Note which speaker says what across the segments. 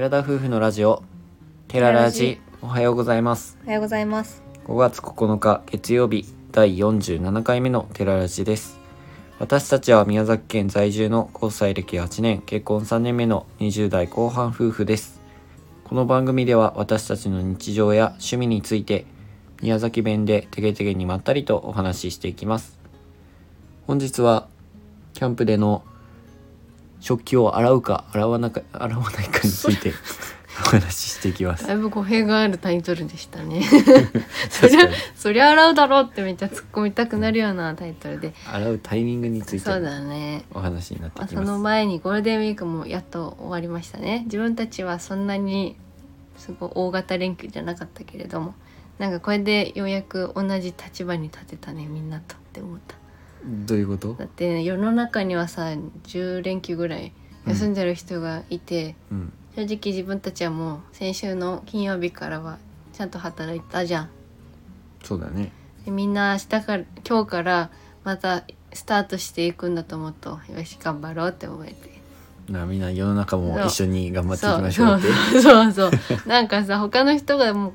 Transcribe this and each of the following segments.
Speaker 1: 寺田夫婦のラジオテララジ。おはようございます。
Speaker 2: おはようございます。
Speaker 1: 5月9日月曜日第47回目のテララジです。私たちは宮崎県在住の交際歴8年結婚3年目の20代後半夫婦です。この番組では私たちの日常や趣味について宮崎弁でてげてげにまったりとお話ししていきます。本日はキャンプでの食器を洗うか洗わなか 洗わないかについてお話ししていきます
Speaker 2: だいぶ語弊があるタイトルでしたね。そりゃそりゃ洗うだろうってめっちゃ突っ込みたくなるようなタイトルで。
Speaker 1: 洗うタイミングについて
Speaker 2: そうだね。
Speaker 1: お話になって
Speaker 2: まあ、
Speaker 1: きます
Speaker 2: その前にゴールデンウィークもやっと終わりましたね。自分たちはそんなにすごい大型連休じゃなかったけれども、なんかこれでようやく同じ立場に立てたねみんなとって思った。
Speaker 1: どういうこと？
Speaker 2: だって世の中にはさ10連休ぐらい休んでる人がいて、
Speaker 1: うん。
Speaker 2: 正直自分たちはもう先週の金曜日からはちゃんと働いたじゃん。
Speaker 1: そうだね。
Speaker 2: でみんな明日から今日からまたスタートしていくんだと思うとよし頑張ろうって思えて。
Speaker 1: なみんな世の中も一緒に頑張っていきましょうって。
Speaker 2: そうそうそう。なんかさ他の人がもう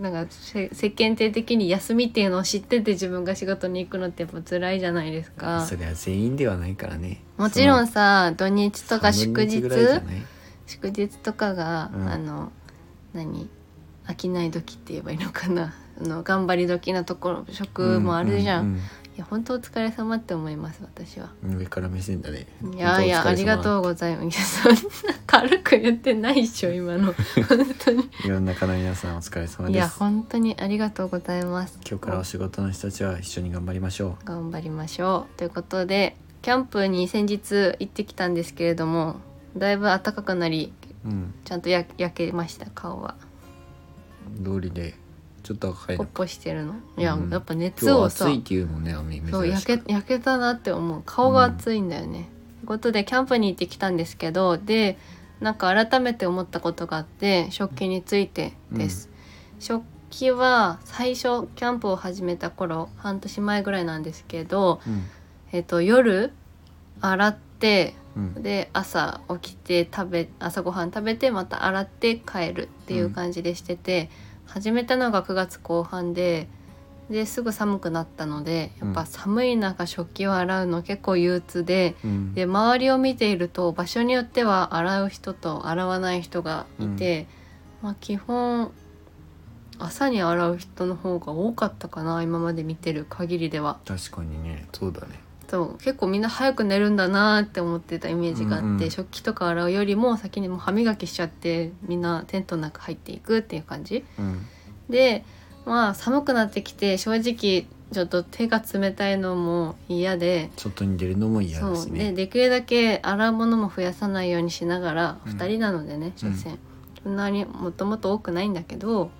Speaker 2: なんかせ世間体的に休みっていうのを知ってて自分が仕事に行くのってやっぱ辛いじゃないですか。
Speaker 1: それは全員ではないからね。
Speaker 2: もちろん
Speaker 1: そ
Speaker 2: さ土日とか
Speaker 1: の
Speaker 2: 祝日祝日とかが、
Speaker 1: うん。
Speaker 2: あの何？飽きない時って言えばいいのかな。あの頑張り時なところ職もあるじゃん,、
Speaker 1: う
Speaker 2: いや本当お疲れ様って思います私は。
Speaker 1: 上から目線だね。
Speaker 2: いやいやありがと
Speaker 1: う
Speaker 2: うございます。いやそんな軽く言ってないっしょ今の。本当に。
Speaker 1: 世の中の皆さんお疲れ様です。
Speaker 2: いや本当にありがとうございます。
Speaker 1: 今日からお仕事の人たちは一緒に頑張りましょ
Speaker 2: 頑張りましょう。ということでキャンプに先日行ってきたんですけれどもだいぶ暖かくなり
Speaker 1: ううん。
Speaker 2: ちゃんとや焼けました顔は。
Speaker 1: 通りでちょっと赤いの
Speaker 2: ポッポしてるの？いや、
Speaker 1: うん。
Speaker 2: やっぱ熱
Speaker 1: 今日
Speaker 2: をさ
Speaker 1: 暑いっていうもんね雨珍しく。
Speaker 2: そう焼け焼けたなって思う。顔が熱いんだよね。ということでキャンプに行ってきたんですけどでなんか改めて思ったことがあって食器についてです。食器は最初キャンプを始めた頃半年前ぐらいなんですけど、
Speaker 1: うん。
Speaker 2: えっと夜洗って
Speaker 1: うん。
Speaker 2: で朝起きて食べ朝ごはん食べてまた洗って帰るっていう感じでしてて、始めたのが9月後半でですぐ寒くなったのでやっぱ寒い中食器を洗うの結構憂鬱で。
Speaker 1: うん。
Speaker 2: で周りを見ていると場所によっては洗う人と洗わない人がいて、まあ基本朝に洗う人の方が多かったかな今まで見てる限りでは。
Speaker 1: 確かにねそうだね
Speaker 2: そう結構みんな早く寝るんだなって思ってたイメージがあって、
Speaker 1: うんうん。
Speaker 2: 食器とか洗うよりも先にもう歯磨きしちゃってみんなテントの中入っていくっていう感じ。
Speaker 1: うん。
Speaker 2: でまあ寒くなってきて正直ちょっと手が冷たいのも嫌で
Speaker 1: 外に出るのも嫌だし
Speaker 2: そう。で
Speaker 1: ね
Speaker 2: できるだけ洗うものも増やさないようにしながら、
Speaker 1: うん
Speaker 2: 2人なのでね所詮、そんなにもともと多くないんだけど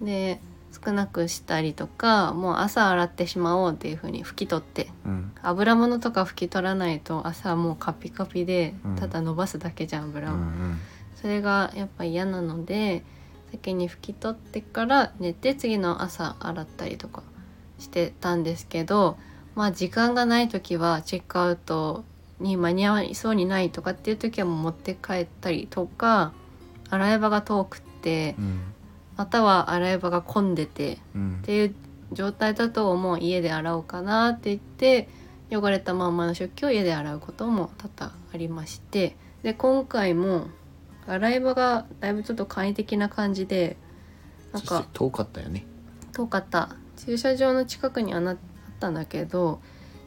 Speaker 2: で少なくしたりとかもう朝洗ってしまおうっていう風に拭き取って
Speaker 1: うん。
Speaker 2: 油物とか拭き取らないと朝もうカピカピで
Speaker 1: うん。
Speaker 2: ただ伸ばすだけじゃん
Speaker 1: う
Speaker 2: 油を、
Speaker 1: ん。
Speaker 2: それがやっぱ嫌なので先に拭き取ってから寝て次の朝洗ったりとかしてたんですけどまあ時間がない時はチェックアウトに間に合いそうにないとかっていう時はもう持って帰ったりとか洗い場が遠くって
Speaker 1: うん
Speaker 2: または洗い場が混んでて
Speaker 1: うん。
Speaker 2: っていう状態だともう家で洗おうかなって言って汚れたまんまの食器を家で洗うことも多々ありましてで今回も洗い場がだいぶちょっと簡易的な感じでなんか
Speaker 1: 遠かったよね。
Speaker 2: 遠かった。駐車場の近くにはなあったんだけど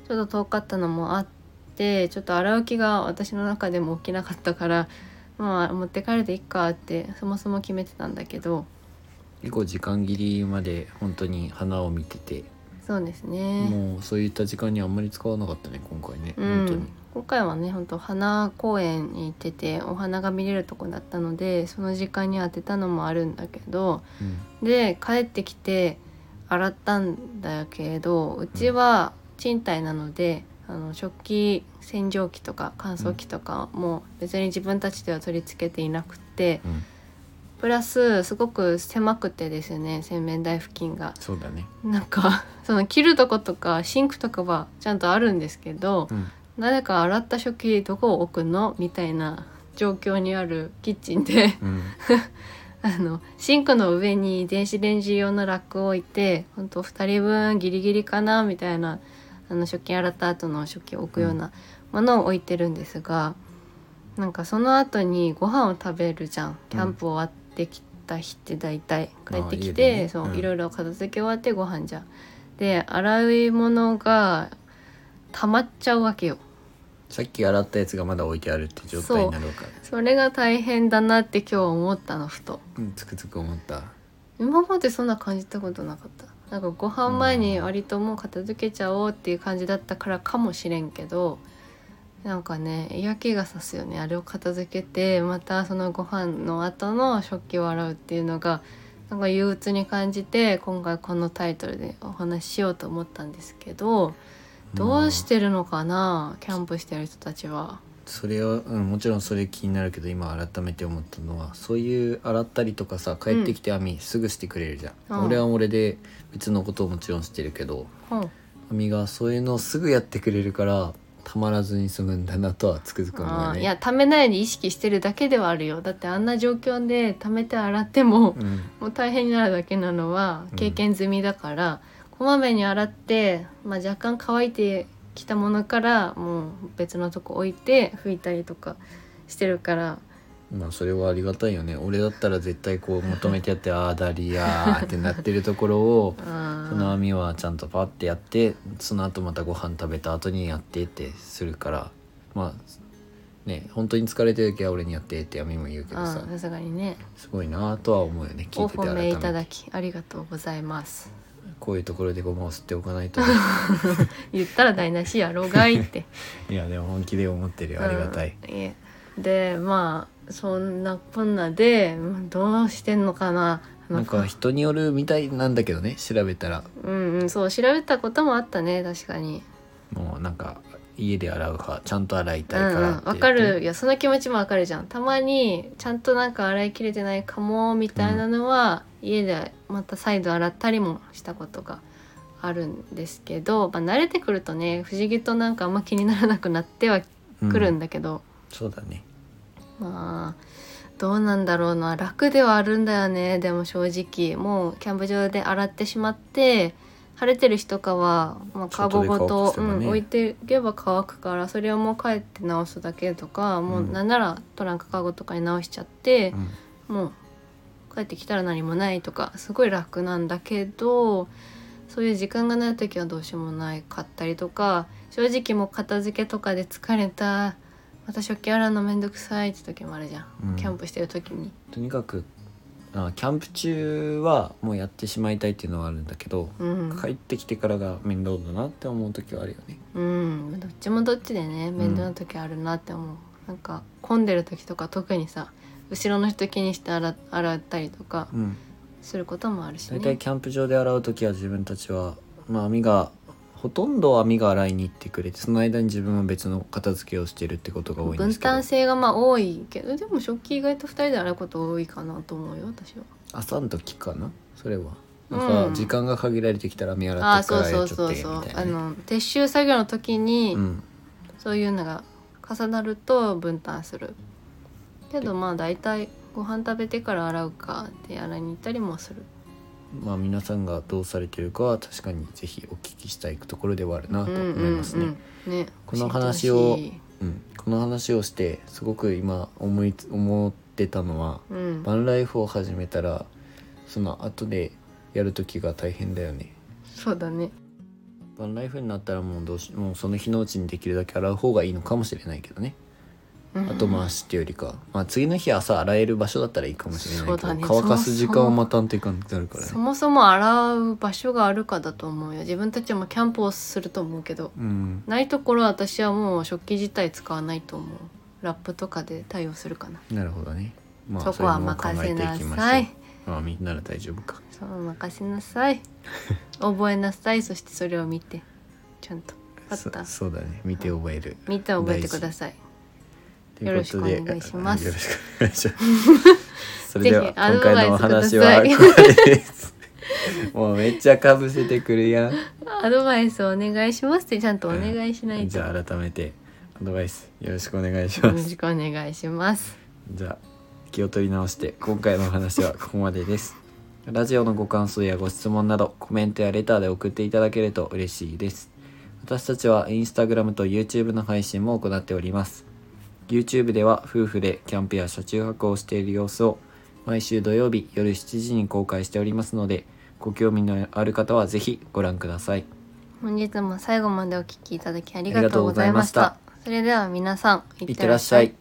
Speaker 2: ちょっと遠かったのもあってちょっと洗う気が私の中でも起きなかったからまあ持って帰るでいいかってそもそも決めてたんだけど
Speaker 1: 結構時間切りまで本当に花を見てて。
Speaker 2: そうですね。
Speaker 1: もうそういった時間にあんまり使わなかったね今回ね、
Speaker 2: うん。
Speaker 1: 本当に。
Speaker 2: 今回はね本当花公園に行っててお花が見れるとこだったのでその時間に当てたのもあるんだけどで帰ってきて洗ったんだけどうちは賃貸なので、あの食器洗浄機とか乾燥機とかも別に自分たちでは取り付けていなくって
Speaker 1: うん、うん、
Speaker 2: プラスすごく狭くてですね洗面台付近が。
Speaker 1: そうだね。
Speaker 2: なんか その切るとことかシンクとかはちゃんとあるんですけど、
Speaker 1: うん。
Speaker 2: 誰か洗った食器どこを置くの？みたいな状況にあるキッチンで
Speaker 1: うん。
Speaker 2: あのシンクの上に電子レンジ用のラックを置いてほんと2人分ギリギリかな？みたいなあの食器洗った後の食器を置くようなものを置いてるんですが、なんかその後にご飯を食べるじゃん。キャンプ終わってきた日って大体帰ってきて、
Speaker 1: ね
Speaker 2: そう、
Speaker 1: うん
Speaker 2: いろいろ片付け終わってご飯じゃん。で洗い物が溜まっちゃうわけよ。
Speaker 1: さっき洗ったやつがまだ置いてあるって状態になるから
Speaker 2: それが大変だなって今日思ったのふと。
Speaker 1: うんつくつく思った
Speaker 2: 今までそんな感じたことなかったなんかご飯前に割ともう片付けちゃおうっていう感じだったからかもしれんけどなんかね嫌気がさすよね。あれを片付けてまたそのご飯の後の食器を洗うっていうのがなんか憂鬱に感じて今回このタイトルでお話ししようと思ったんですけどどうしてるのかなキャンプしてる人たちは。
Speaker 1: それは、うん、もちろんそれ気になるけど今改めて思ったのはそういう洗ったりとかさ帰ってきて網すぐしてくれるじゃん、
Speaker 2: うん。
Speaker 1: 俺は俺で別のことをもちろんしてるけど
Speaker 2: うん。
Speaker 1: 網がそういうのをすぐやってくれるからたまらずに済むんだなとはつくづく思うよね
Speaker 2: いやためないように意識してるだけではあるよ。だってあんな状況でためて洗っても
Speaker 1: うん。
Speaker 2: もう大変になるだけなのは
Speaker 1: うん。
Speaker 2: 経験済みだから、こまめに洗って、まあ、若干乾いてきたものからもう別のとこ置いて拭いたりとかしてるから。
Speaker 1: まあそれはありがたいよね。俺だったら絶対こう求めてやってああだりやーってなってるところを
Speaker 2: あ
Speaker 1: その
Speaker 2: ー
Speaker 1: 網はちゃんとパッてやってその後またご飯食べた後にやってってするからまあね本当に疲れてる時は俺にやってって網も言うけどさ。
Speaker 2: さすがにね。
Speaker 1: すごいなとは思うよね聞
Speaker 2: お
Speaker 1: いてて改
Speaker 2: 褒めいただきありがとうございます。
Speaker 1: こういうところでごまを吸っておかないと
Speaker 2: 言ったら台無しやろがいって。
Speaker 1: いやでも本気で思ってるよありがたい、
Speaker 2: うんいえ。でまあそんなこんなでうんどうしてんのかな
Speaker 1: なんか人によるみたいなんだけどね調べたら。
Speaker 2: うんうんそう調べたこともあったね確かに。
Speaker 1: もうなんか家で洗う派ちゃんと洗いた
Speaker 2: うん
Speaker 1: いからって言って
Speaker 2: うんわかる。いやその気持ちもわかるじゃん。たまにちゃんとなんか洗いきれてないかもみたいなのは、家でまた再度洗ったりもしたことがあるんですけど、まあ、慣れてくるとね不思議となんかあんま気にならなくなってはくるん
Speaker 1: だ、
Speaker 2: だけど、
Speaker 1: そうだね。
Speaker 2: まあどうなんだろうな。楽ではあるんだよね。でも正直もうキャンプ場で洗ってしまって晴れてる日とかは、まあ、カゴごと、
Speaker 1: ね
Speaker 2: うん、置いていけば乾くからそれをもう帰って直すだけとか、もうなんならトランクカゴとかに直しちゃって
Speaker 1: う、ん。
Speaker 2: もう帰ってきたら何もないとかすごい楽なんだけどそういう時間がない時はどうしようもない。かったりとか正直もう片付けとかで疲れたまた食器洗うのめんどくさいって時もあるじゃん、
Speaker 1: うん。
Speaker 2: キャンプしてる時に。
Speaker 1: とにかくあキャンプ中はもうやってしまいたいっていうのはあるんだけど、
Speaker 2: うん、
Speaker 1: 帰ってきてからが面倒だなって思う時はあるよね。
Speaker 2: うん、どっちもどっちでね面倒な時あるなって思う、なんか混んでる時とか特にさ後ろの人気にして洗洗ったりとか
Speaker 1: うん。
Speaker 2: することもあるし
Speaker 1: 大体
Speaker 2: ね
Speaker 1: キャンプ場で洗う時は自分たちは、まあ、網がほとんど網が洗いに行ってくれてその間に自分は別の片付けをしてるってことが多いんで
Speaker 2: 分
Speaker 1: すけど。
Speaker 2: 担性がまあ多いけどでも食器意外と2人で洗うこと多いかなと思うよ私は。
Speaker 1: 朝の時かな？それは。なん。
Speaker 2: うん
Speaker 1: か時間が限られてきたら網洗
Speaker 2: ああ
Speaker 1: ってか
Speaker 2: そうそう
Speaker 1: らやっちゃってみ
Speaker 2: そうそうあ
Speaker 1: たいなね。
Speaker 2: の撤収作業の時に、
Speaker 1: うん。
Speaker 2: そういうのが重なると分担する。けどまあ大体ご飯食べてから洗うかって洗いに行ったりもする
Speaker 1: まあ皆さんがどうされてるかは確かにぜひお聞きしたいところではあるなと
Speaker 2: うん
Speaker 1: 思いますね。
Speaker 2: うん。うんね。
Speaker 1: この話をうん、この話をしてすごく今思いつ思ってたのは
Speaker 2: うん。
Speaker 1: バンライフを始めたらその後でやる時が大変だよね。
Speaker 2: そうだね。
Speaker 1: バンライフになったらもうどうしもうその日のうちにできるだけ洗う方がいいのかもしれないけどね後回しっていうよりか、まあ、次の日朝洗える場所だったらいいかもしれないけど、
Speaker 2: ね。
Speaker 1: 乾かす時間を待たんといかんくなるからね。
Speaker 2: そもそも洗う場所があるかだと思うよ。自分たちもキャンプをすると思うけど。
Speaker 1: うん。
Speaker 2: ないところは私はもう食器自体使わないと思う。ラップとかで対応するかな、
Speaker 1: なるほどね。ま
Speaker 2: そこは任せなさい。
Speaker 1: まあみんなら大丈夫か。
Speaker 2: そう任せなさい。覚えなさい。そしてそれを見て。ちゃんと。あった
Speaker 1: そそうだね。見て覚える。
Speaker 2: 見て覚えてくださいよろしくお願いします。
Speaker 1: あよろしくお願いします。それでは今回のお話はこれです。もうめっちゃかぶせてくるやん。
Speaker 2: アドバイスお願いしますってちゃんとお願いしないと、
Speaker 1: じゃあ改めてアドバイスよろしくお願いします。
Speaker 2: よろしくお願いします。
Speaker 1: じゃあ気を取り直して今回のお話はここまでです。ラジオのご感想やご質問などコメントやレターで送っていただけると嬉しいです。私たちはインスタグラムと YouTube の配信も行っております YouTube では夫婦でキャンプや車中泊をしている様子を毎週土曜日夜7時に公開しておりますのでご興味のある方はぜひご覧ください。
Speaker 2: 本日も最後までお聞きいただきありがとうございました。それでは皆さんい
Speaker 1: いってらっしゃい